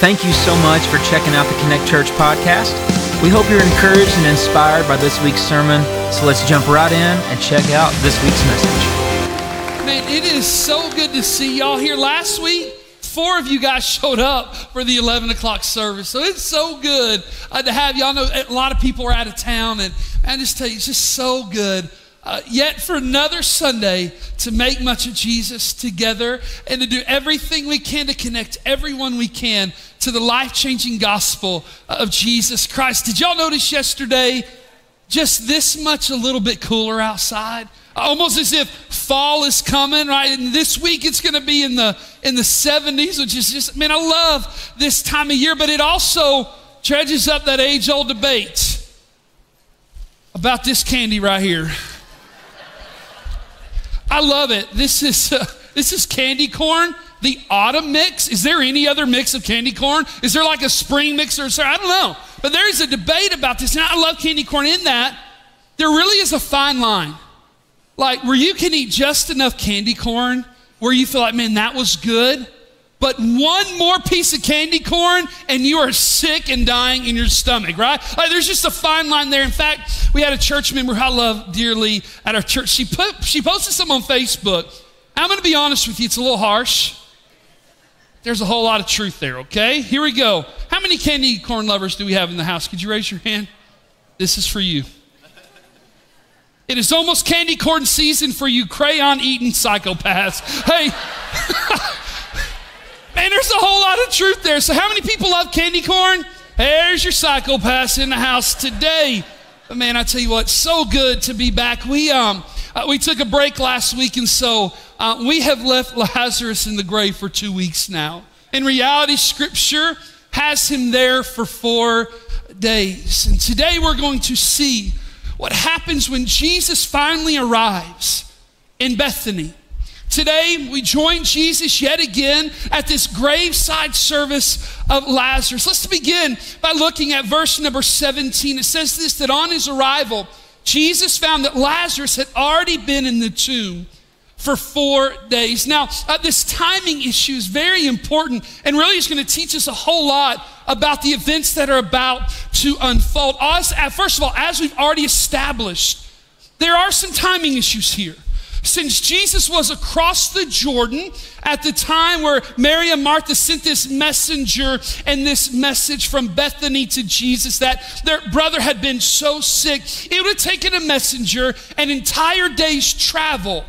Thank you so much for checking out the Connect Church podcast. We hope you're encouraged and inspired by this week's sermon. So let's jump right in and check out this week's message. Man, it is so good to see y'all here. Last week, four of you guys showed up for the 11 o'clock service. So it's so good uh, to have y'all know a lot of people are out of town. And I just tell you, it's just so good uh, yet for another Sunday to make much of Jesus together and to do everything we can to connect everyone we can to the life changing gospel of Jesus Christ. Did y'all notice yesterday just this much a little bit cooler outside? Almost as if fall is coming, right? And this week it's going to be in the in the 70s, which is just man, I love this time of year, but it also dredges up that age-old debate about this candy right here. I love it. This is uh, this is candy corn, the autumn mix. Is there any other mix of candy corn? Is there like a spring mix or something? I don't know. But there's a debate about this. And I love candy corn in that there really is a fine line. Like where you can eat just enough candy corn where you feel like, man, that was good but one more piece of candy corn and you are sick and dying in your stomach, right? Like, there's just a fine line there. In fact, we had a church member I love dearly at our church. She put she posted some on Facebook. I'm going to be honest with you, it's a little harsh. There's a whole lot of truth there, okay? Here we go. How many candy corn lovers do we have in the house? Could you raise your hand? This is for you. It is almost candy corn season for you crayon eating psychopaths. Hey, Man, there's a whole lot of truth there. So, how many people love candy corn? There's your psychopaths in the house today. But man, I tell you what, so good to be back. We um uh, we took a break last week, and so uh, we have left Lazarus in the grave for two weeks now. In reality, Scripture has him there for four days, and today we're going to see what happens when Jesus finally arrives in Bethany. Today, we join Jesus yet again at this graveside service of Lazarus. Let's begin by looking at verse number 17. It says this that on his arrival, Jesus found that Lazarus had already been in the tomb for four days. Now, uh, this timing issue is very important and really is going to teach us a whole lot about the events that are about to unfold. Us, uh, first of all, as we've already established, there are some timing issues here. Since Jesus was across the Jordan at the time where Mary and Martha sent this messenger and this message from Bethany to Jesus that their brother had been so sick, it would have taken a messenger an entire day's travel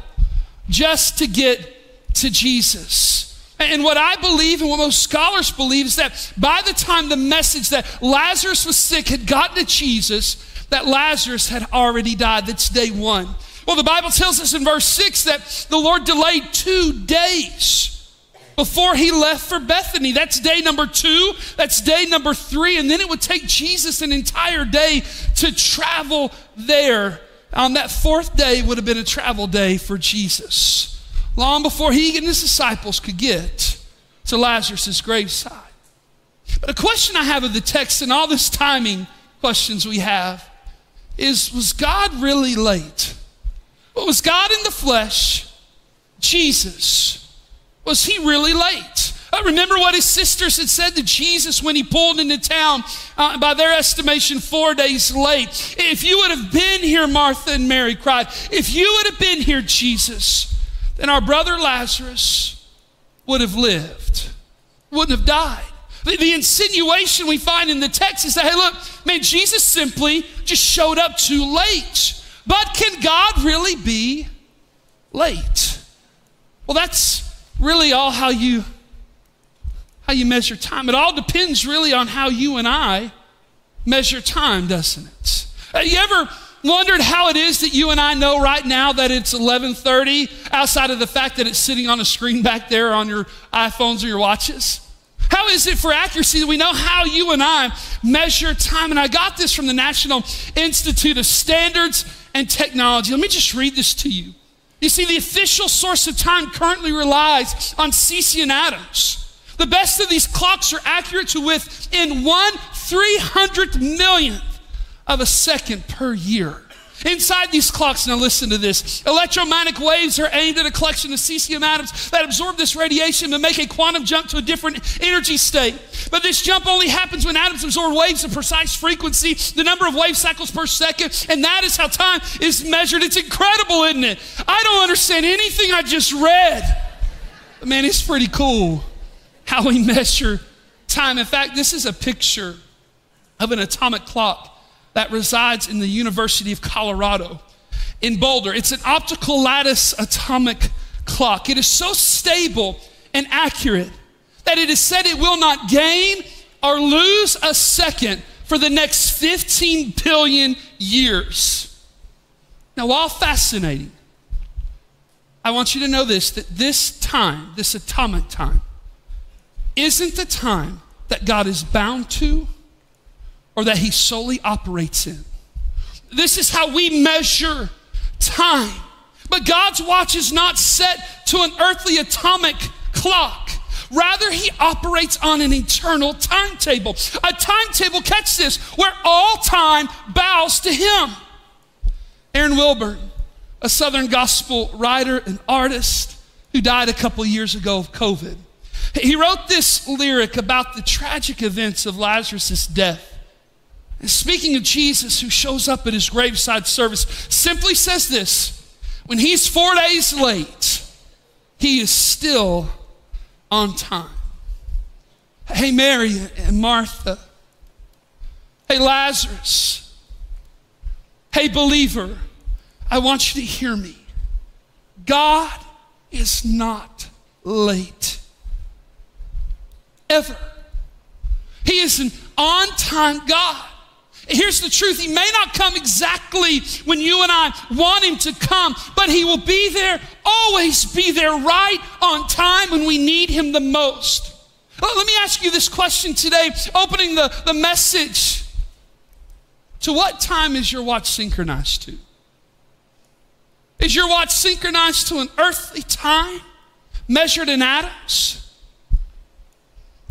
just to get to Jesus. And what I believe and what most scholars believe is that by the time the message that Lazarus was sick had gotten to Jesus, that Lazarus had already died. That's day one. Well, the Bible tells us in verse 6 that the Lord delayed two days before he left for Bethany. That's day number two, that's day number three, and then it would take Jesus an entire day to travel there. On that fourth day would have been a travel day for Jesus, long before he and his disciples could get to Lazarus' graveside. But a question I have of the text and all this timing questions we have is was God really late? Was God in the flesh, Jesus, was he really late? I remember what his sisters had said to Jesus when he pulled into town, uh, by their estimation, four days late. If you would have been here, Martha and Mary cried, if you would have been here, Jesus, then our brother Lazarus would have lived, wouldn't have died. The, the insinuation we find in the text is that, hey, look, man, Jesus simply just showed up too late. But can God really be late? Well, that's really all how you how you measure time. It all depends really on how you and I measure time, doesn't it? Have you ever wondered how it is that you and I know right now that it's 11:30 outside of the fact that it's sitting on a screen back there on your iPhones or your watches? How is it for accuracy that we know how you and I measure time? And I got this from the National Institute of Standards and technology. Let me just read this to you. You see, the official source of time currently relies on Cesium atoms. The best of these clocks are accurate to within one three hundred millionth of a second per year. Inside these clocks, now listen to this electromagnetic waves are aimed at a collection of cesium atoms that absorb this radiation to make a quantum jump to a different energy state. But this jump only happens when atoms absorb waves of precise frequency, the number of wave cycles per second, and that is how time is measured. It's incredible, isn't it? I don't understand anything I just read. But man, it's pretty cool how we measure time. In fact, this is a picture of an atomic clock that resides in the University of Colorado in Boulder. It's an optical lattice atomic clock. It is so stable and accurate that it is said it will not gain or lose a second for the next 15 billion years. Now, while fascinating, I want you to know this that this time, this atomic time, isn't the time that God is bound to or that He solely operates in. This is how we measure time. But God's watch is not set to an earthly atomic clock. Rather, he operates on an eternal timetable. A timetable, catch this, where all time bows to him. Aaron Wilburn, a Southern gospel writer and artist who died a couple years ago of COVID, he wrote this lyric about the tragic events of Lazarus' death. And speaking of Jesus, who shows up at his graveside service, simply says this when he's four days late, he is still on time. Hey, Mary and Martha. Hey, Lazarus. Hey, believer, I want you to hear me. God is not late. Ever. He is an on time God. Here's the truth He may not come exactly when you and I want Him to come, but He will be there, always be there right on time when we need Him the most. Well, let me ask you this question today, opening the, the message. To what time is your watch synchronized to? Is your watch synchronized to an earthly time measured in atoms?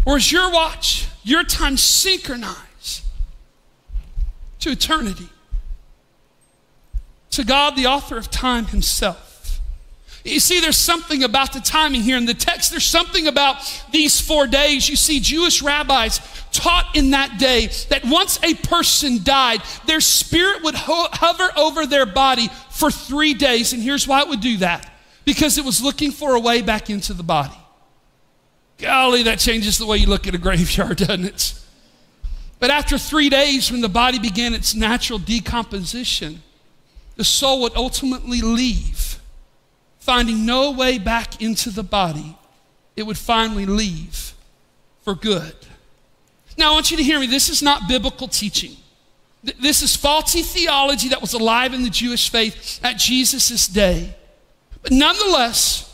Or is your watch, your time synchronized? To eternity, to God, the author of time himself. You see, there's something about the timing here in the text. There's something about these four days. You see, Jewish rabbis taught in that day that once a person died, their spirit would ho- hover over their body for three days. And here's why it would do that because it was looking for a way back into the body. Golly, that changes the way you look at a graveyard, doesn't it? But after three days, when the body began its natural decomposition, the soul would ultimately leave, finding no way back into the body. It would finally leave for good. Now, I want you to hear me. This is not biblical teaching. This is faulty theology that was alive in the Jewish faith at Jesus' day. But nonetheless,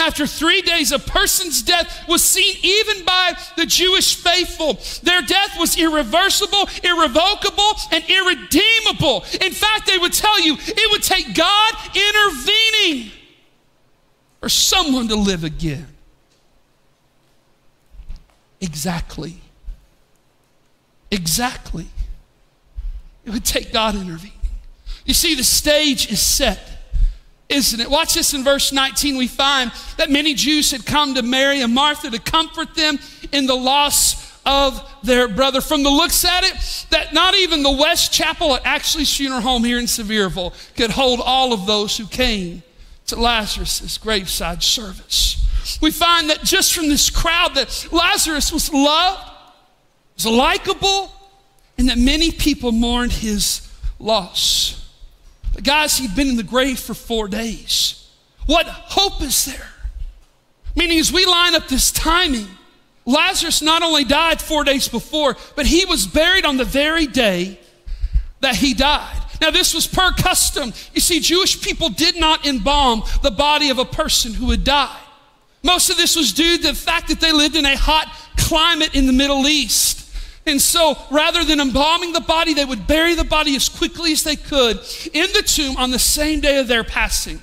after three days, a person's death was seen even by the Jewish faithful. Their death was irreversible, irrevocable, and irredeemable. In fact, they would tell you it would take God intervening for someone to live again. Exactly. Exactly. It would take God intervening. You see, the stage is set isn't it? Watch this in verse 19. We find that many Jews had come to Mary and Martha to comfort them in the loss of their brother. From the looks at it, that not even the West Chapel at Ashley's Funeral Home here in Sevierville could hold all of those who came to Lazarus' graveside service. We find that just from this crowd that Lazarus was loved, was likable, and that many people mourned his loss. Guys, he'd been in the grave for four days. What hope is there? Meaning, as we line up this timing, Lazarus not only died four days before, but he was buried on the very day that he died. Now, this was per custom. You see, Jewish people did not embalm the body of a person who had died. Most of this was due to the fact that they lived in a hot climate in the Middle East. And so rather than embalming the body, they would bury the body as quickly as they could in the tomb on the same day of their passing.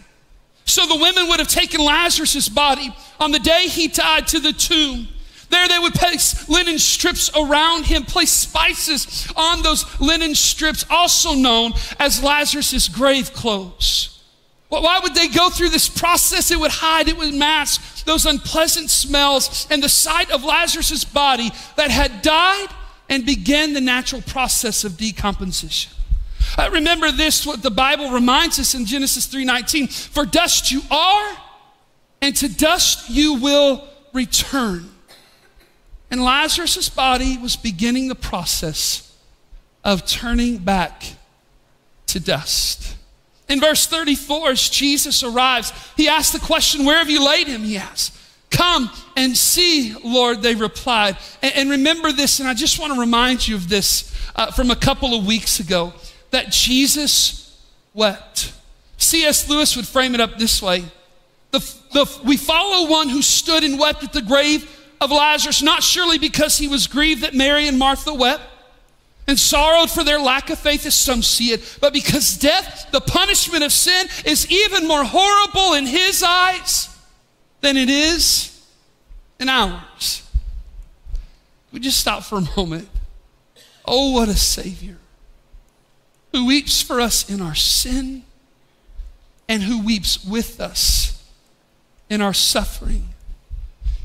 So the women would have taken Lazarus' body on the day he died to the tomb. There they would place linen strips around him, place spices on those linen strips, also known as Lazarus' grave clothes. Why would they go through this process? It would hide, it would mask those unpleasant smells and the sight of Lazarus' body that had died and began the natural process of decomposition. Uh, remember this what the Bible reminds us in Genesis 3:19, for dust you are and to dust you will return. And Lazarus' body was beginning the process of turning back to dust. In verse 34, as Jesus arrives, he asks the question, Where have you laid him? He asks. Come and see, Lord, they replied. And, and remember this, and I just want to remind you of this uh, from a couple of weeks ago that Jesus wept. C.S. Lewis would frame it up this way the, the, We follow one who stood and wept at the grave of Lazarus, not surely because he was grieved that Mary and Martha wept and sorrowed for their lack of faith, as some see it, but because death, the punishment of sin, is even more horrible in his eyes than it is in ours. We just stop for a moment. Oh, what a Savior who weeps for us in our sin and who weeps with us in our suffering.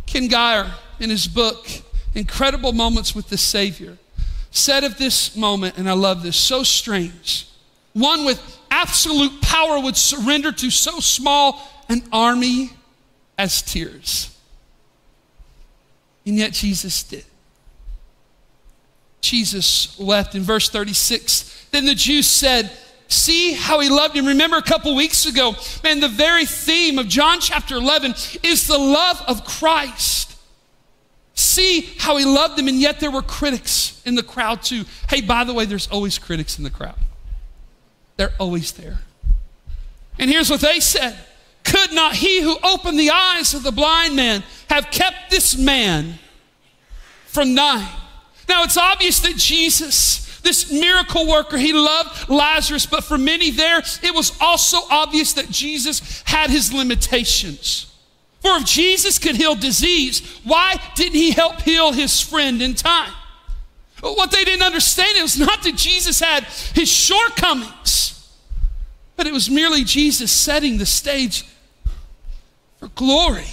Ken Gire, in his book, Incredible Moments with the Savior, said of this moment, and I love this, so strange. One with absolute power would surrender to so small an army as tears. And yet Jesus did. Jesus wept in verse 36. Then the Jews said, See how he loved him. Remember a couple weeks ago, man, the very theme of John chapter 11 is the love of Christ see how he loved them, and yet there were critics in the crowd too. Hey, by the way, there's always critics in the crowd, they're always there. And here's what they said Could not he who opened the eyes of the blind man have kept this man from dying? Now, it's obvious that Jesus, this miracle worker, he loved Lazarus, but for many there, it was also obvious that Jesus had his limitations. For if Jesus could heal disease, why didn't he help heal his friend in time? What they didn't understand it was not that Jesus had his shortcomings, but it was merely Jesus setting the stage for glory,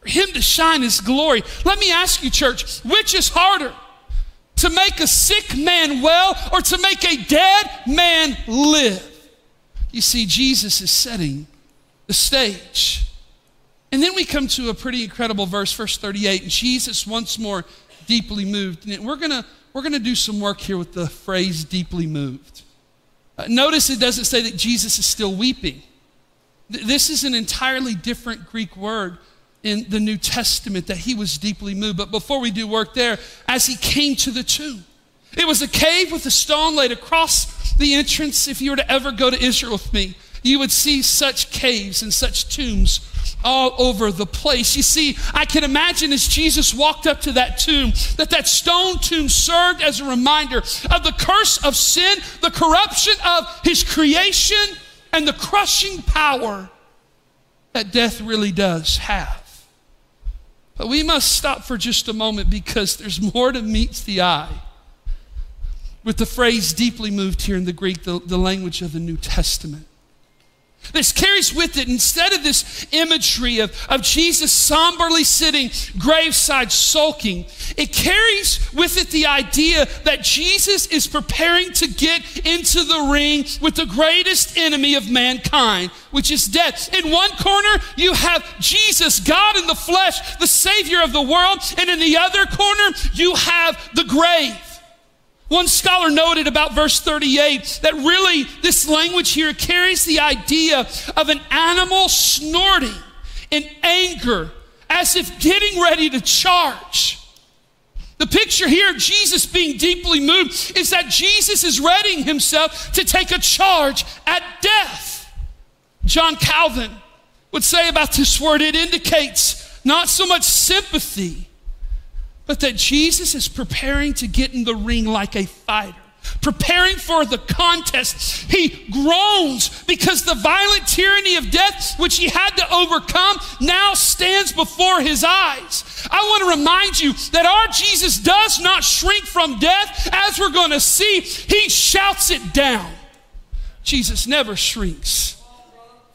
for him to shine his glory. Let me ask you, church, which is harder? To make a sick man well or to make a dead man live? You see, Jesus is setting the stage. And then we come to a pretty incredible verse, verse 38. Jesus once more deeply moved. And we're going to we're going to do some work here with the phrase deeply moved. Uh, notice it doesn't say that Jesus is still weeping. Th- this is an entirely different Greek word in the New Testament that he was deeply moved. But before we do work there, as he came to the tomb, it was a cave with a stone laid across the entrance. If you were to ever go to Israel with me, you would see such caves and such tombs all over the place. You see, I can imagine as Jesus walked up to that tomb, that that stone tomb served as a reminder of the curse of sin, the corruption of his creation, and the crushing power that death really does have. But we must stop for just a moment because there's more to meet the eye with the phrase deeply moved here in the Greek, the, the language of the New Testament. This carries with it, instead of this imagery of, of Jesus somberly sitting graveside sulking, it carries with it the idea that Jesus is preparing to get into the ring with the greatest enemy of mankind, which is death. In one corner, you have Jesus, God in the flesh, the Savior of the world, and in the other corner, you have the grave. One scholar noted about verse 38 that really this language here carries the idea of an animal snorting in anger as if getting ready to charge. The picture here of Jesus being deeply moved is that Jesus is readying himself to take a charge at death. John Calvin would say about this word it indicates not so much sympathy but that Jesus is preparing to get in the ring like a fighter, preparing for the contest. He groans because the violent tyranny of death, which he had to overcome, now stands before his eyes. I want to remind you that our Jesus does not shrink from death, as we're going to see, he shouts it down. Jesus never shrinks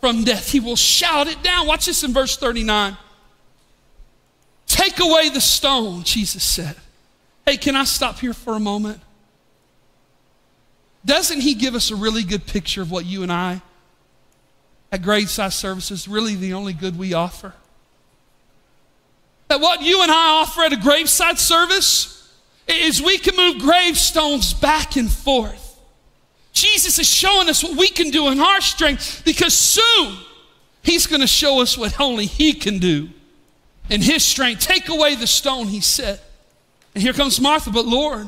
from death. He will shout it down. Watch this in verse 39. Take away the stone, Jesus said. Hey, can I stop here for a moment? Doesn't he give us a really good picture of what you and I at graveside services really the only good we offer? That what you and I offer at a graveside service is we can move gravestones back and forth. Jesus is showing us what we can do in our strength because soon he's going to show us what only he can do in his strength. Take away the stone, he said. And here comes Martha, but Lord,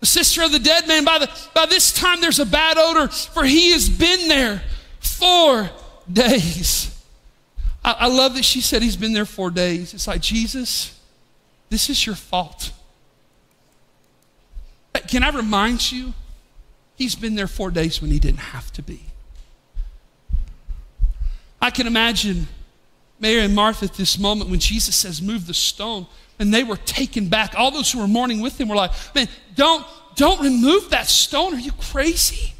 the sister of the dead man, by, the, by this time there's a bad odor, for he has been there four days. I, I love that she said he's been there four days. It's like, Jesus, this is your fault. Can I remind you? He's been there four days when he didn't have to be. I can imagine Mary and Martha at this moment when Jesus says, Move the stone, and they were taken back. All those who were mourning with him were like, Man, don't, don't remove that stone. Are you crazy?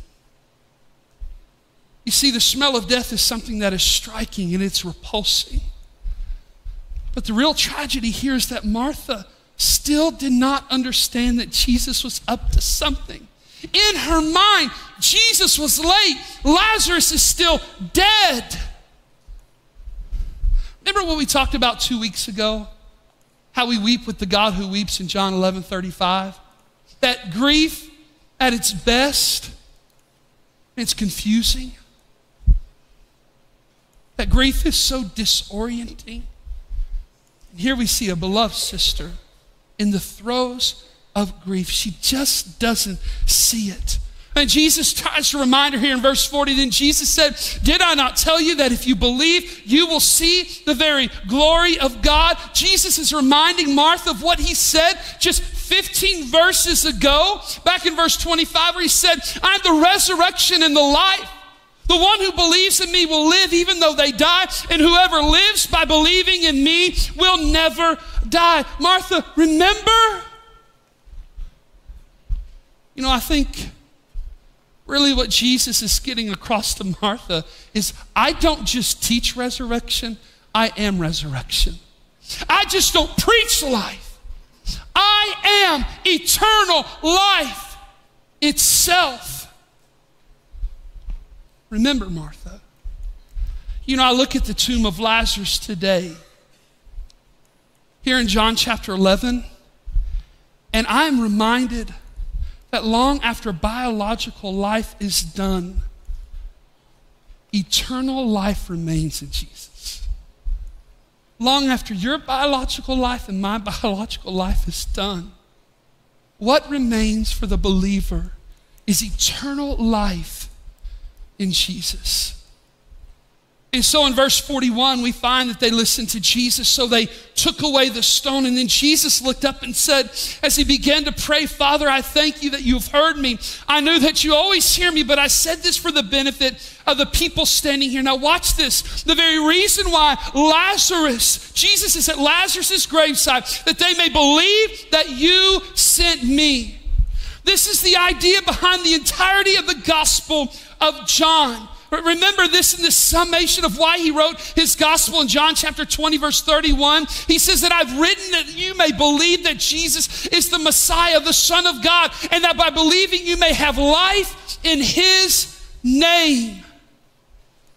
You see, the smell of death is something that is striking and it's repulsing. But the real tragedy here is that Martha still did not understand that Jesus was up to something. In her mind, Jesus was late. Lazarus is still dead. Remember what we talked about two weeks ago? How we weep with the God who weeps in John 11 35? That grief at its best, it's confusing. That grief is so disorienting. And here we see a beloved sister in the throes of grief. She just doesn't see it. And Jesus tries to remind her here in verse 40. Then Jesus said, Did I not tell you that if you believe, you will see the very glory of God? Jesus is reminding Martha of what he said just 15 verses ago, back in verse 25, where he said, I'm the resurrection and the life. The one who believes in me will live even though they die, and whoever lives by believing in me will never die. Martha, remember you know, I think really what Jesus is getting across to Martha is I don't just teach resurrection, I am resurrection. I just don't preach life. I am eternal life itself. Remember, Martha. You know, I look at the tomb of Lazarus today, here in John chapter 11, and I'm reminded that long after biological life is done, eternal life remains in Jesus. Long after your biological life and my biological life is done, what remains for the believer is eternal life in Jesus. And so in verse 41, we find that they listened to Jesus, so they took away the stone. And then Jesus looked up and said, as he began to pray, Father, I thank you that you have heard me. I knew that you always hear me, but I said this for the benefit of the people standing here. Now, watch this. The very reason why Lazarus, Jesus is at Lazarus' graveside, that they may believe that you sent me. This is the idea behind the entirety of the Gospel of John. Remember this in the summation of why he wrote his gospel in John chapter 20, verse 31. He says that I've written that you may believe that Jesus is the Messiah, the Son of God, and that by believing you may have life in his name.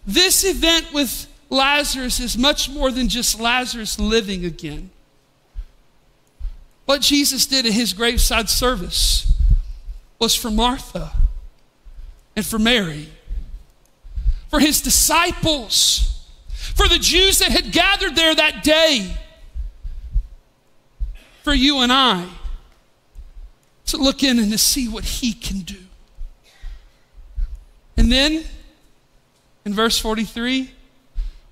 This event with Lazarus is much more than just Lazarus living again. What Jesus did in his graveside service was for Martha and for Mary for his disciples, for the Jews that had gathered there that day, for you and I to look in and to see what he can do. And then in verse 43,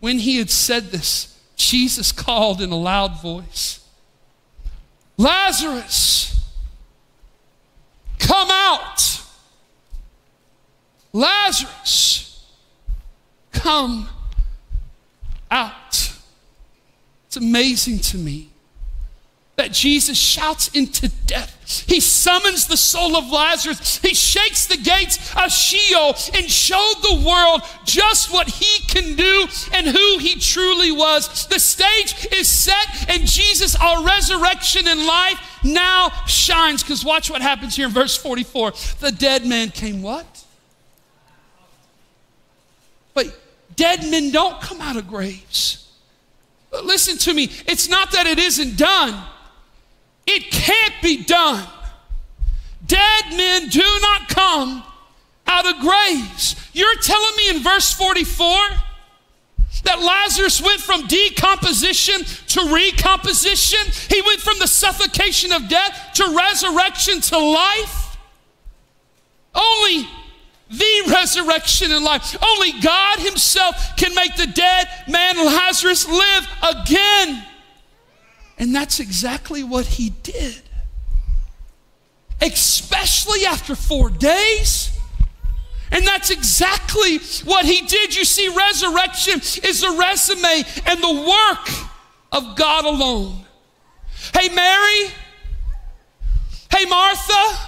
when he had said this, Jesus called in a loud voice, Lazarus, come out. Lazarus, come out. It's amazing to me that Jesus shouts into death. He summons the soul of Lazarus. He shakes the gates of Sheol and showed the world just what he can do and who he truly was. The stage is set, and Jesus, our resurrection and life, now shines. Because watch what happens here in verse 44. The dead man came what? But dead men don't come out of graves. But listen to me, it's not that it isn't done. It can't be done. Dead men do not come out of graves. You're telling me in verse 44 that Lazarus went from decomposition to recomposition? He went from the suffocation of death to resurrection to life? Only the resurrection and life. Only God Himself can make the dead man Lazarus live again. And that's exactly what He did. Especially after four days. And that's exactly what he did. You see, resurrection is the resume and the work of God alone. Hey, Mary. Hey, Martha.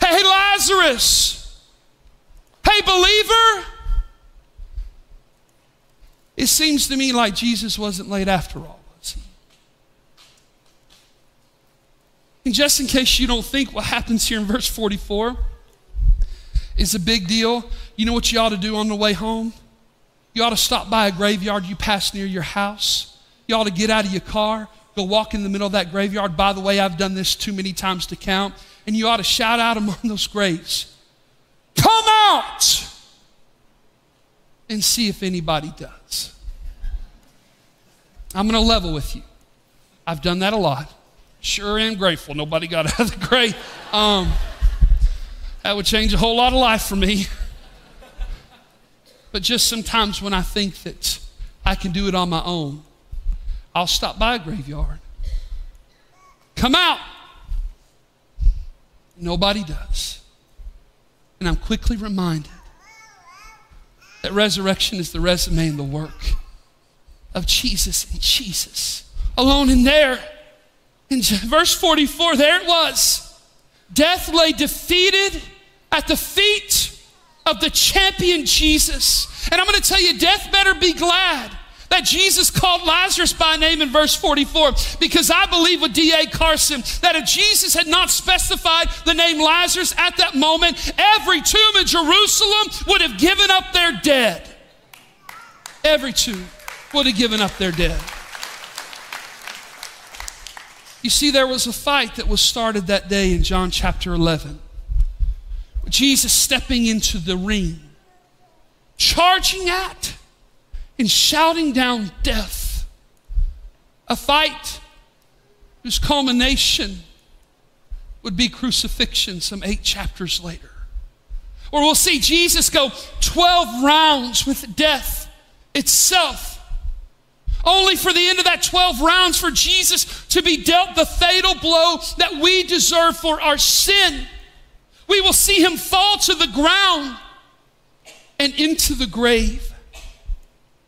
Hey, Lazarus. Hey, believer! It seems to me like Jesus wasn't late after all, was he? And just in case you don't think what happens here in verse 44 is a big deal, you know what you ought to do on the way home? You ought to stop by a graveyard you pass near your house. You ought to get out of your car, go walk in the middle of that graveyard. By the way, I've done this too many times to count. And you ought to shout out among those graves Come out and see if anybody does. I'm going to level with you. I've done that a lot. Sure am grateful nobody got out of the grave. Um, that would change a whole lot of life for me. But just sometimes when I think that I can do it on my own, I'll stop by a graveyard. Come out. Nobody does. And I'm quickly reminded that resurrection is the resume and the work of Jesus and Jesus alone in there. In verse 44, there it was. Death lay defeated at the feet of the champion Jesus. And I'm going to tell you, death better be glad that Jesus called Lazarus by name in verse 44 because I believe with D.A. Carson that if Jesus had not specified the name Lazarus at that moment, every tomb in Jerusalem would have given up their dead. Every tomb would have given up their dead. You see, there was a fight that was started that day in John chapter 11. Jesus stepping into the ring, charging at in shouting down death. A fight whose culmination would be crucifixion some eight chapters later. Or we'll see Jesus go 12 rounds with death itself. Only for the end of that 12 rounds for Jesus to be dealt the fatal blow that we deserve for our sin. We will see him fall to the ground and into the grave.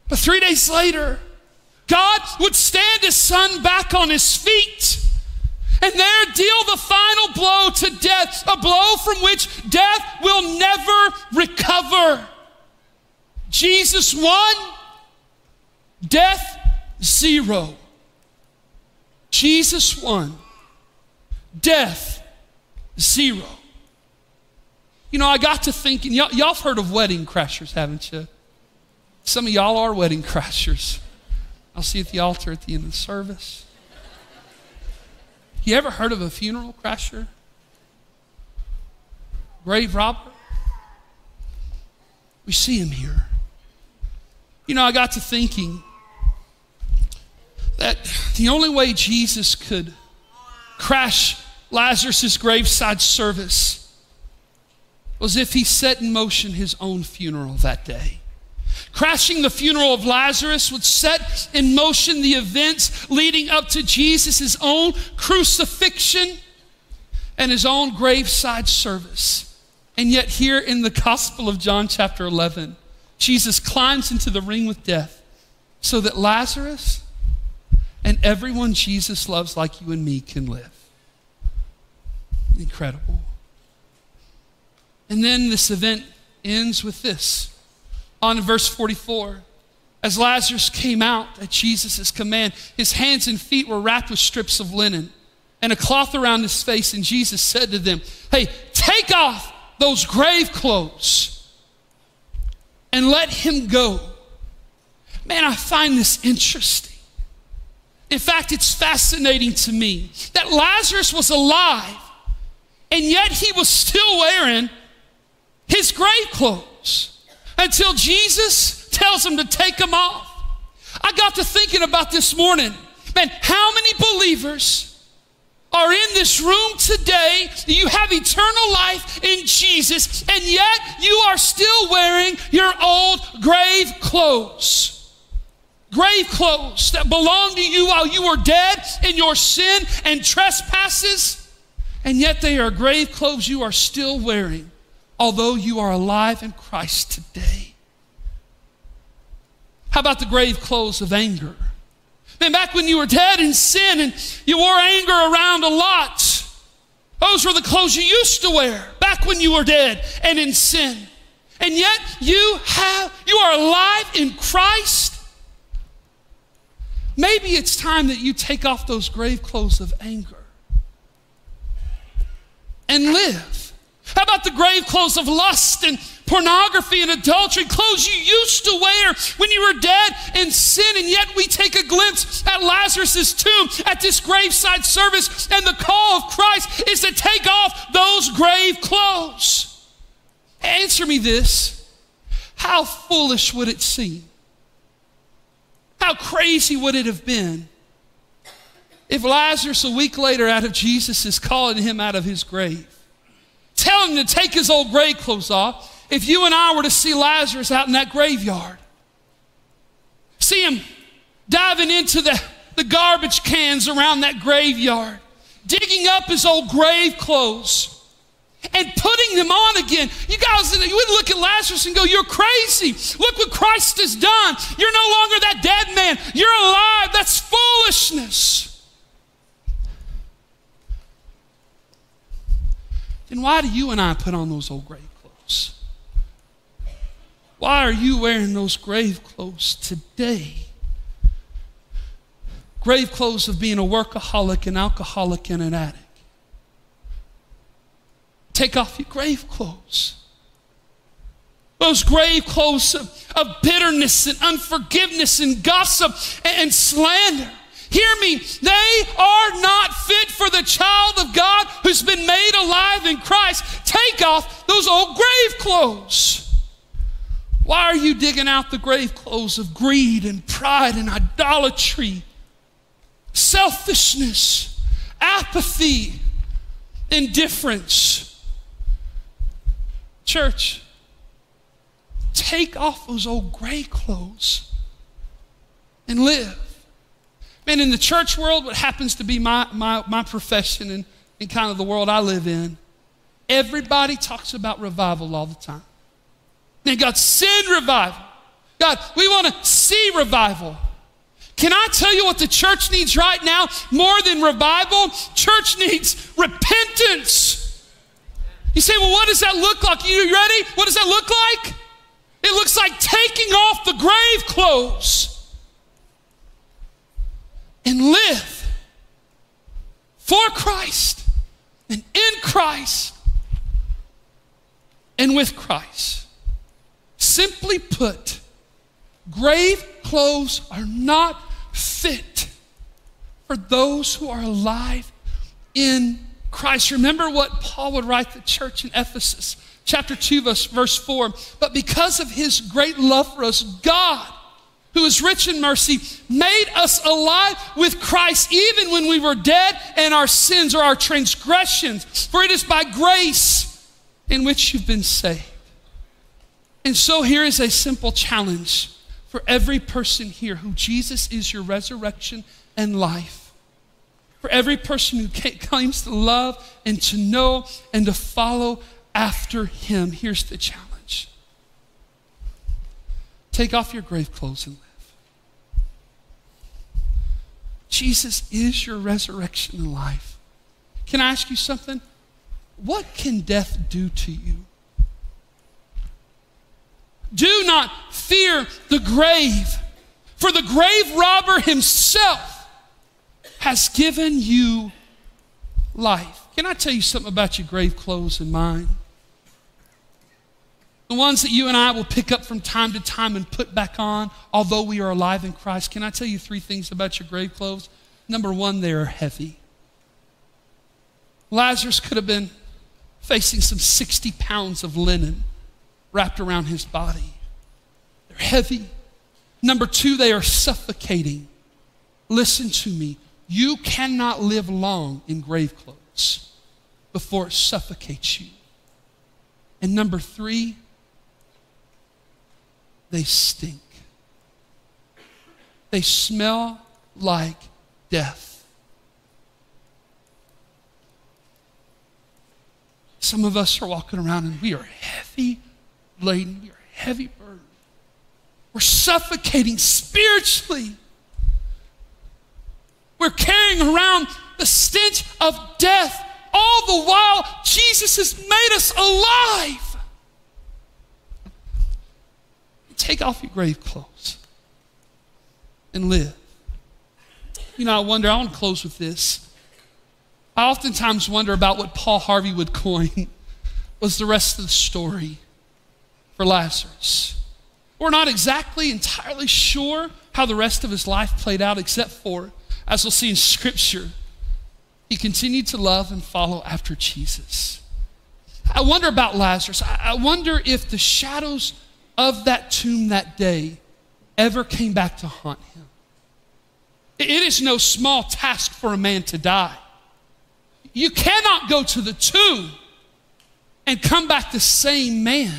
But three days later, God would stand his son back on his feet and there deal the final blow to death, a blow from which death will never recover. Jesus won, death zero. Jesus won, death zero. You know, I got to thinking, y'all, y'all have heard of wedding crashers, haven't you? Some of y'all are wedding crashers. I'll see you at the altar at the end of the service. You ever heard of a funeral crasher? Grave robber? We see him here. You know, I got to thinking that the only way Jesus could crash Lazarus' graveside service was if he set in motion his own funeral that day. Crashing the funeral of Lazarus would set in motion the events leading up to Jesus' own crucifixion and his own graveside service. And yet, here in the Gospel of John, chapter 11, Jesus climbs into the ring with death so that Lazarus and everyone Jesus loves, like you and me, can live. Incredible. And then this event ends with this. On verse 44, as Lazarus came out at Jesus' command, his hands and feet were wrapped with strips of linen and a cloth around his face. And Jesus said to them, Hey, take off those grave clothes and let him go. Man, I find this interesting. In fact, it's fascinating to me that Lazarus was alive and yet he was still wearing his grave clothes until Jesus tells him to take them off. I got to thinking about this morning, man, how many believers are in this room today, you have eternal life in Jesus, and yet you are still wearing your old grave clothes. Grave clothes that belonged to you while you were dead in your sin and trespasses, and yet they are grave clothes you are still wearing, although you are alive in Christ today. How about the grave clothes of anger? Man, back when you were dead in sin and you wore anger around a lot, those were the clothes you used to wear back when you were dead and in sin. And yet you have you are alive in Christ. Maybe it's time that you take off those grave clothes of anger and live. How about the grave clothes of lust and pornography and adultery, clothes you used to wear when you were dead in sin, and yet we take a glimpse at Lazarus' tomb at this graveside service, and the call of Christ is to take off those grave clothes. Answer me this how foolish would it seem? How crazy would it have been if Lazarus, a week later, out of Jesus, is calling him out of his grave, telling him to take his old grave clothes off? If you and I were to see Lazarus out in that graveyard, see him diving into the, the garbage cans around that graveyard, digging up his old grave clothes and putting them on again. You guys, you would look at Lazarus and go, You're crazy. Look what Christ has done. You're no longer that dead man. You're alive. That's foolishness. Then why do you and I put on those old grave clothes? Why are you wearing those grave clothes today? Grave clothes of being a workaholic, an alcoholic, and an addict. Take off your grave clothes. Those grave clothes of, of bitterness and unforgiveness and gossip and, and slander. Hear me, they are not fit for the child of God who's been made alive in Christ. Take off those old grave clothes. Why are you digging out the grave clothes of greed and pride and idolatry, selfishness, apathy, indifference? Church, take off those old gray clothes and live. Man, in the church world, what happens to be my, my, my profession and, and kind of the world I live in, everybody talks about revival all the time. And God, send revival. God, we want to see revival. Can I tell you what the church needs right now more than revival? Church needs repentance. You say, well, what does that look like? Are You ready? What does that look like? It looks like taking off the grave clothes and live for Christ and in Christ and with Christ. Simply put, grave clothes are not fit for those who are alive in Christ. Remember what Paul would write the church in Ephesus, chapter 2, verse, verse 4. But because of his great love for us, God, who is rich in mercy, made us alive with Christ even when we were dead in our sins or our transgressions. For it is by grace in which you've been saved. And so here is a simple challenge for every person here who Jesus is your resurrection and life. For every person who claims to love and to know and to follow after him, here's the challenge take off your grave clothes and live. Jesus is your resurrection and life. Can I ask you something? What can death do to you? Do not fear the grave, for the grave robber himself has given you life. Can I tell you something about your grave clothes and mine? The ones that you and I will pick up from time to time and put back on, although we are alive in Christ. Can I tell you three things about your grave clothes? Number one, they are heavy. Lazarus could have been facing some 60 pounds of linen wrapped around his body. They're heavy. Number two, they are suffocating. Listen to me. You cannot live long in grave clothes before it suffocates you. And number three, they stink. They smell like death. Some of us are walking around and we are heavy laden, we are heavy burdened. We're suffocating spiritually. We're carrying around the stench of death. All the while, Jesus has made us alive. Take off your grave clothes and live. You know, I wonder, I want to close with this. I oftentimes wonder about what Paul Harvey would coin was the rest of the story for Lazarus. We're not exactly entirely sure how the rest of his life played out, except for, as we'll see in Scripture, he continued to love and follow after Jesus. I wonder about Lazarus. I wonder if the shadows of that tomb that day ever came back to haunt him. It is no small task for a man to die. You cannot go to the tomb and come back the same man.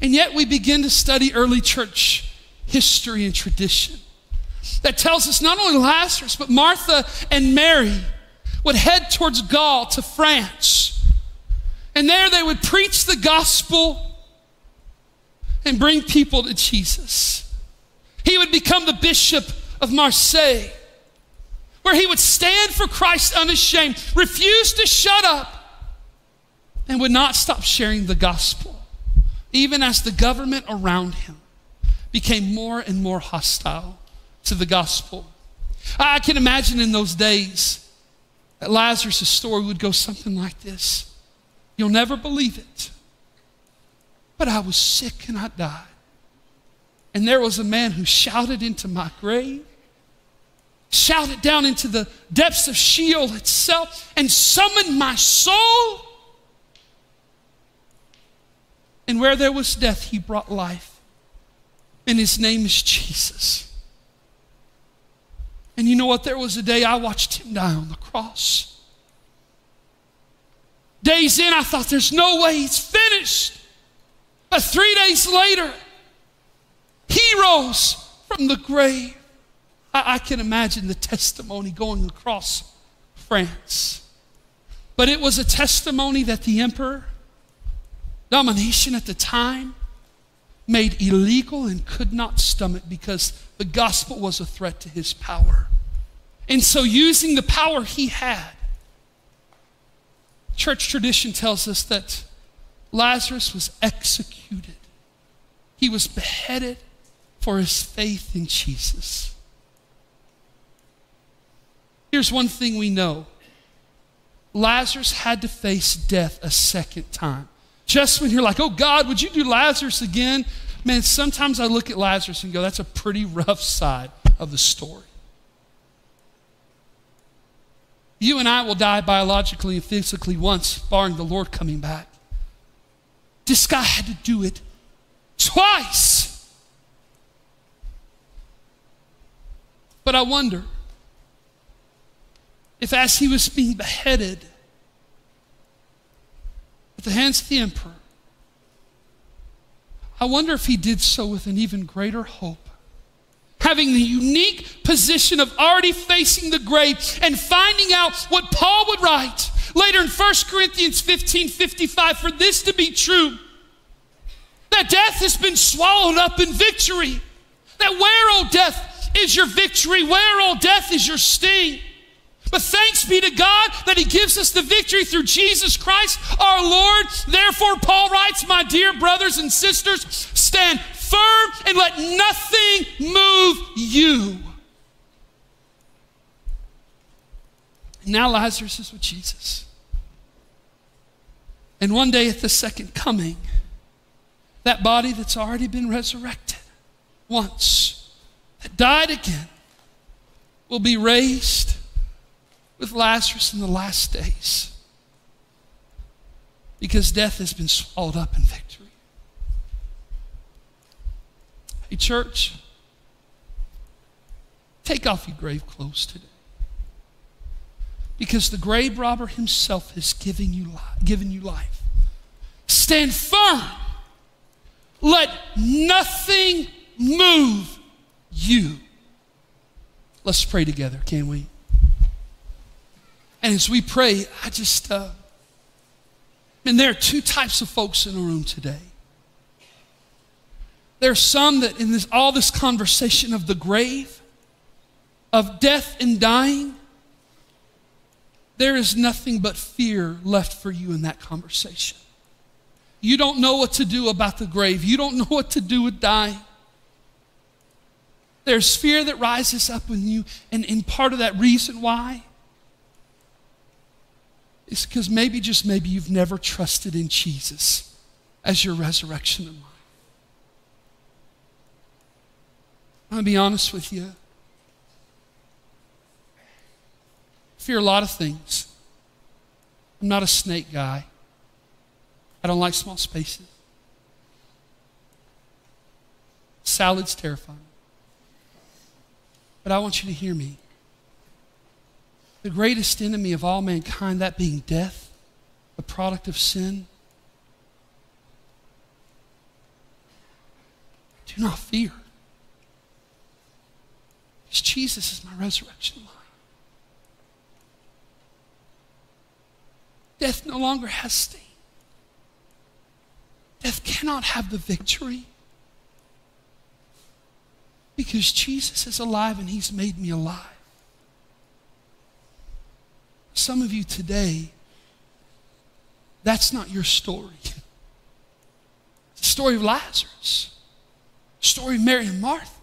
And yet we begin to study early church history and tradition that tells us not only Lazarus, but Martha and Mary would head towards Gaul to France. And there they would preach the gospel and bring people to Jesus. He would become the bishop of Marseille, where he would stand for Christ unashamed, refuse to shut up, and would not stop sharing the gospel, even as the government around him became more and more hostile to the gospel. I can imagine in those days that Lazarus' story would go something like this You'll never believe it. But I was sick and I died. And there was a man who shouted into my grave, shouted down into the depths of Sheol itself, and summoned my soul. And where there was death, he brought life. And his name is Jesus. And you know what? There was a day I watched him die on the cross. Days in, I thought, there's no way he's finished. But three days later, he rose from the grave. I, I can imagine the testimony going across France. But it was a testimony that the emperor, Domitian at the time, made illegal and could not stomach because the gospel was a threat to his power. And so, using the power he had, church tradition tells us that Lazarus was executed, he was beheaded for his faith in Jesus. Here's one thing we know Lazarus had to face death a second time. Just when you're like, oh God, would you do Lazarus again? Man, sometimes I look at Lazarus and go, that's a pretty rough side of the story. You and I will die biologically and physically once, barring the Lord coming back. This guy had to do it twice. But I wonder if, as he was being beheaded at the hands of the emperor, I wonder if he did so with an even greater hope. Having the unique position of already facing the grave and finding out what Paul would write Later in 1 Corinthians 15 55, for this to be true, that death has been swallowed up in victory. That where, O death, is your victory? Where, O death, is your sting? But thanks be to God that He gives us the victory through Jesus Christ our Lord. Therefore, Paul writes, My dear brothers and sisters, stand firm and let nothing move you. Now Lazarus is with Jesus. And one day at the second coming, that body that's already been resurrected once, that died again, will be raised with Lazarus in the last days because death has been swallowed up in victory. Hey, church, take off your grave clothes today because the grave robber himself has given you, li- you life. Stand firm. Let nothing move you. Let's pray together, can we? And as we pray, I just, uh, and there are two types of folks in the room today. There are some that in this, all this conversation of the grave, of death and dying, there is nothing but fear left for you in that conversation. You don't know what to do about the grave. You don't know what to do with dying. There's fear that rises up in you, and, and part of that reason why is because maybe, just maybe, you've never trusted in Jesus as your resurrection and life. I'm going to be honest with you. fear a lot of things. I'm not a snake guy. I don't like small spaces. Salad's terrifying. But I want you to hear me. The greatest enemy of all mankind, that being death, the product of sin, do not fear. Because Jesus is my resurrection life. Death no longer has sting. Death cannot have the victory because Jesus is alive and He's made me alive. Some of you today, that's not your story. It's the story of Lazarus, story of Mary and Martha,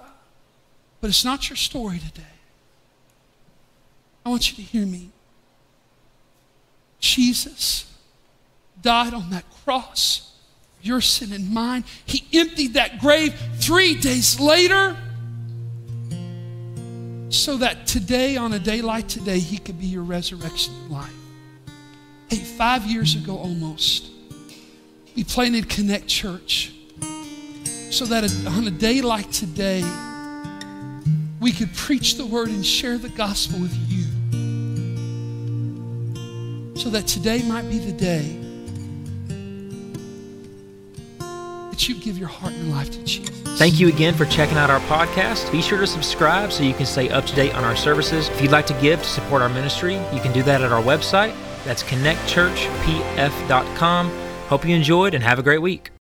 but it's not your story today. I want you to hear me. Jesus died on that cross, your sin and mine. He emptied that grave three days later so that today, on a day like today, He could be your resurrection life. Hey, five years ago almost, we planted Connect Church so that on a day like today, we could preach the word and share the gospel with you so that today might be the day that you give your heart and life to Jesus. Thank you again for checking out our podcast. Be sure to subscribe so you can stay up to date on our services. If you'd like to give to support our ministry, you can do that at our website. That's connectchurchpf.com. Hope you enjoyed and have a great week.